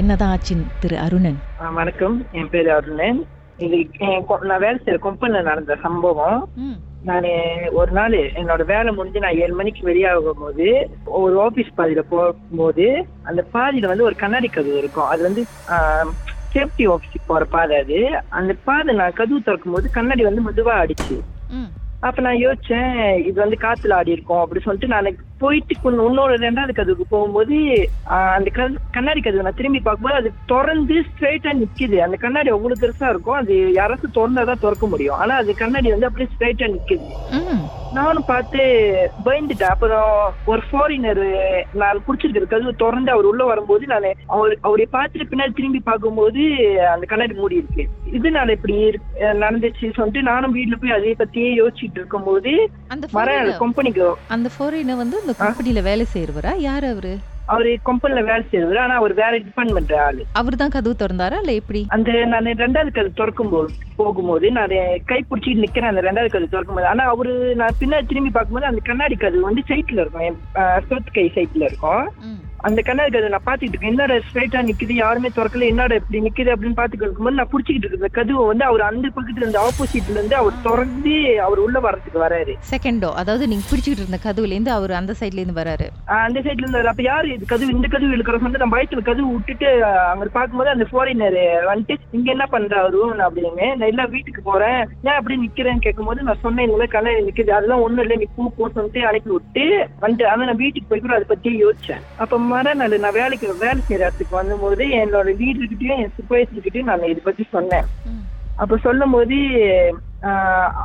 என்னதான் ஆச்சு திரு அருணன்? வணக்கம். என் பேர் அருணன். இது நான் வேலை செய்யற கம்பெனில நடந்த சம்பவம். நான் ஒரு நாள் என்னோட வேலை முடிஞ்சு நான் ஏழு மணிக்கு வெளியாகும் போது ஒரு ஆபீஸ் பாதியில போகும்போது அந்த பாதியில வந்து ஒரு கண்ணாடி கதவு இருக்கும். அது வந்து சேஃப்டி ஆஃபீஸுக்கு போற பாதை அது. அந்த பாதை நான் கதவு திறக்கும் போது கண்ணாடி வந்து மெதுவா அடிச்சு. அப்ப நான் யோசிச்சேன் இது வந்து காத்துல ஆடி இருக்கும் அப்படி சொல்லிட்டு நான் போயிட்டு கொஞ்சம் இன்னொரு ரெண்டாவது கதவுக்கு போகும்போது அந்த கண்ணாடி கதவு நான் திரும்பி பார்க்கும்போது அது திறந்து ஸ்ட்ரைட்டா நிக்குது. அந்த கண்ணாடி அவ்வளவு பெருசா இருக்கும் அது யாராச்சும் திறந்தாதான் திறக்க முடியும். ஆனா அது கண்ணாடி வந்து அப்படியே ஸ்ட்ரைட்டா நிக்குது. நானும் பார்த்து பயந்துட்டேன். அப்புறம் ஒரு ஃபாரினர் நான் குடிச்சிருக்கிற கதவு திறந்து அவர் உள்ள வரும்போது நான் அவர் அவரை பார்த்துட்டு பின்னாடி திரும்பி பார்க்கும்போது அந்த கண்ணாடி மூடி இருக்கு. இதனால இப்படி இருக்கு- அஹ் நடந்துச்சு சொல்லிட்டு நானும் வீட்டுல போய் அதை பத்தியே யோசிச்சுட்டு இருக்கும்போது அந்த மர கம்பெனிக்கு அந்த ஃபாரினர் வந்து இந்த கம்பெனில வேலை செய்யறவரா யார் அவரு? அவரு கம்பெனில வேலை செய்யறவர் ஆனா அவர் வேற டிபார்ட்மெண்ட் ஆளு. அவர் தான் கதவு திறந்தாரா இல்ல எப்படி? அந்த நான் ரெண்டாவது கதை திறக்கும் போது போகும்போது நான் கை பிடிச்சிட்டு நிக்கிறேன் அந்த ரெண்டாவது கதை திறக்கும் போது. ஆனா அவரு நான் பின்னாடி திரும்பி பார்க்கும்போது அந்த கண்ணாடி கதவு வந்து சைட்ல இருக்கும் என் கை சைட்ல இருக்கும். அந்த கண்ணாடி கதவு நான் பாத்துக்கிட்டு இருக்கேன். என்னடா ஸ்ட்ரைட்டா நிக்குது? யாருமே திறக்கல. என்னடா இப்படி நிக்குது அப்படின்னு பாத்துக்கிட்டு இருக்கும்போது நான் பிடிச்சிக்கிட்டு இருக்கிற கதவை வந்து அவர் அந்த பக்கத்துல இருந்து ஆப்போசிட்ல இருந்து அவர் திறந்து அவர் உள்ள வர்றதுக்கு வராரு. செகண்டோ அதாவது நீங்க பிடிச்சிட்டு இருந்த கதவுல இருந்து அவர் அந்த சைடுல இருந்து வராரு. அந்த சைட்ல இருந்து அப்ப யாரு இது கதவு? இந்த கதவு இழுக்கிற வந்து நான் பயத்துல கதவு விட்டுட்டு அங்க பார்க்கும்போது அந்த ஃபாரினர் வந்துட்டு இங்க என்ன பண்றாரு அப்படின்னு நான் இல்ல வீட்டுக்கு போறேன். ஏன் அப்படி நிக்கிறேன்னு கேட்கும்போது நான் சொன்னேன் இந்த மாதிரி கண்ணாடி நிக்குது. அதெல்லாம் ஒண்ணும் இல்லை. நீ பூ போ சொல்லிட்டு அனுப்பி விட்டு வந்துட்டு ஆனா நான் வீட்டுக்கு போய் கூட அதை பத்தி யோசிச்சேன். அப்ப மறுநாள் நான் வேலைக்கு வேலை செய்யற இடத்துக்கு வந்தபோது என்னோட வீட்டுக்கிட்டயும் என் சூப்பர்வைசர்கிட்டயும் நான் இதை பத்தி சொன்னேன். அப்ப சொல்லும் போது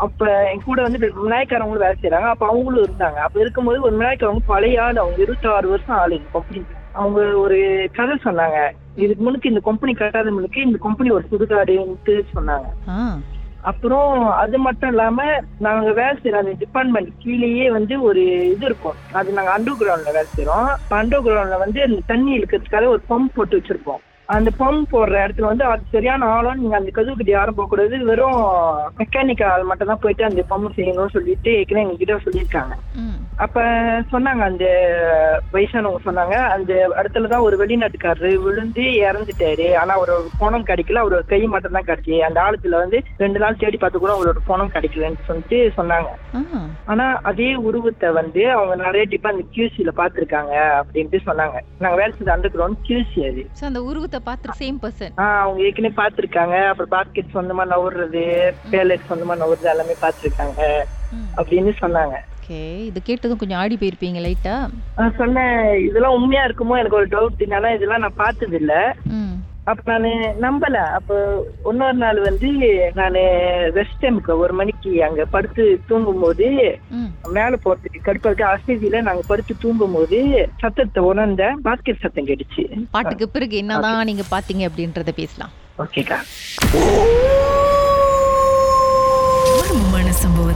அப்ப என் கூட வந்து விநாயகரவங்களும் வேலை செய்யறாங்க அப்ப அவங்களும் இருந்தாங்க. அப்ப இருக்கும்போது ஒரு விநாயகரவங்க பழைய ஆள் அவங்க இருபத்தாறு வருஷம் ஆளு கம்பெனி அவங்க ஒரு கதை சொன்னாங்க. இதுக்கு முன்னுக்கு இந்த கம்பெனி கட்டாத முன்னுக்கு இந்த கம்பெனி ஒரு சுடுகாடுன்ட்டு சொன்னாங்க. அப்புறம் அது மட்டும் இல்லாம நாங்க வேலை செய்யற அந்த டிபார்ட்மெண்ட் கீழேயே வந்து ஒரு இது இருக்கும். அது நாங்க அண்டர் கிரவுண்ட்ல வேலை செய்யறோம் அண்டர் கிரவுண்ட்ல வந்து அந்த தண்ணி இழுக்கிறதுக்காக ஒரு பம்ப் போட்டு வச்சிருப்போம். அந்த பம்ப் போடுற இடத்துல வந்து அது சரியான ஆளும் நீங்க அந்த கதவு கிட்ட யாரும் போக கூடாது. வெறும் மெக்கானிக் ஆள் மட்டும் தான் போயிட்டு அந்த பம்ப் செய்யணும்னு சொல்லிட்டு ஏற்கனவே எங்க கிட்ட சொல்லியிருக்காங்க அப்ப சொன்னாங்க அந்த வயசானவங்க சொன்னாங்க அந்த இடத்துல தான் ஒரு வெளிநாட்டுக்காரரு விழுந்து இறந்துட்டாரு. ஆனா அவரோட பணம் கிடைக்கல அவரோட கை மட்டும் தான் கிடைச்சி அந்த ஆழத்துல வந்து ரெண்டு நாள் தேடி பார்த்து கூட அவரோட பணம் கிடைக்கலன்னு சொல்லிட்டு சொன்னாங்க. ஆனா அதே உருவத்தை வந்து அவங்க நிறைய டிபார்ட்மெண்ட் கியூசில பாத்திருக்காங்க அப்படின்ட்டு சொன்னாங்க. நாங்க வேலை செய்த அண்டர் கிரவுண்ட் கியூசி அது. அந்த உருவத்தை பார்த்து சேம் பர்சன் அவங்க ஏற்கனவே பாத்திருக்காங்க. அப்புறம் பாஸ்கெட் சொந்தமா நவுறது பேலட் சொந்தமா நவுறது எல்லாமே பாத்திருக்காங்க. அப்படின்னு சொன்னாங்க. ஓகே இது கேட்டதும் கொஞ்சம் ஆடி போயிருப்பீங்க லைட்டா சொன்னேன். இதெல்லாம் உண்மையா இருக்குமோ? எனக்கு ஒரு டவுட் ஆனா இதெல்லாம் நான் பார்த்தது இல்ல அப்ப நானு நம்பல. அப்ப இன்னொரு நாள் வந்து நானு ரெஸ்ட் டைமுக்கு ஒரு மணிக்கு அங்க படுத்து தூங்கும் போது ம். மேல போறதுக்கு கடுப்பா இருக்கு அஸ்திதியில நாங்க படுத்து தூங்கும் போது சத்தத்தை உணர்ந்த பாஸ்கெட் சத்தம் கேட்டுச்சு. பாட்டுக்கு பிறகு என்னதான் நீங்க பாத்தீங்க அப்படின்றத பேசலாம். ஓகேக்கா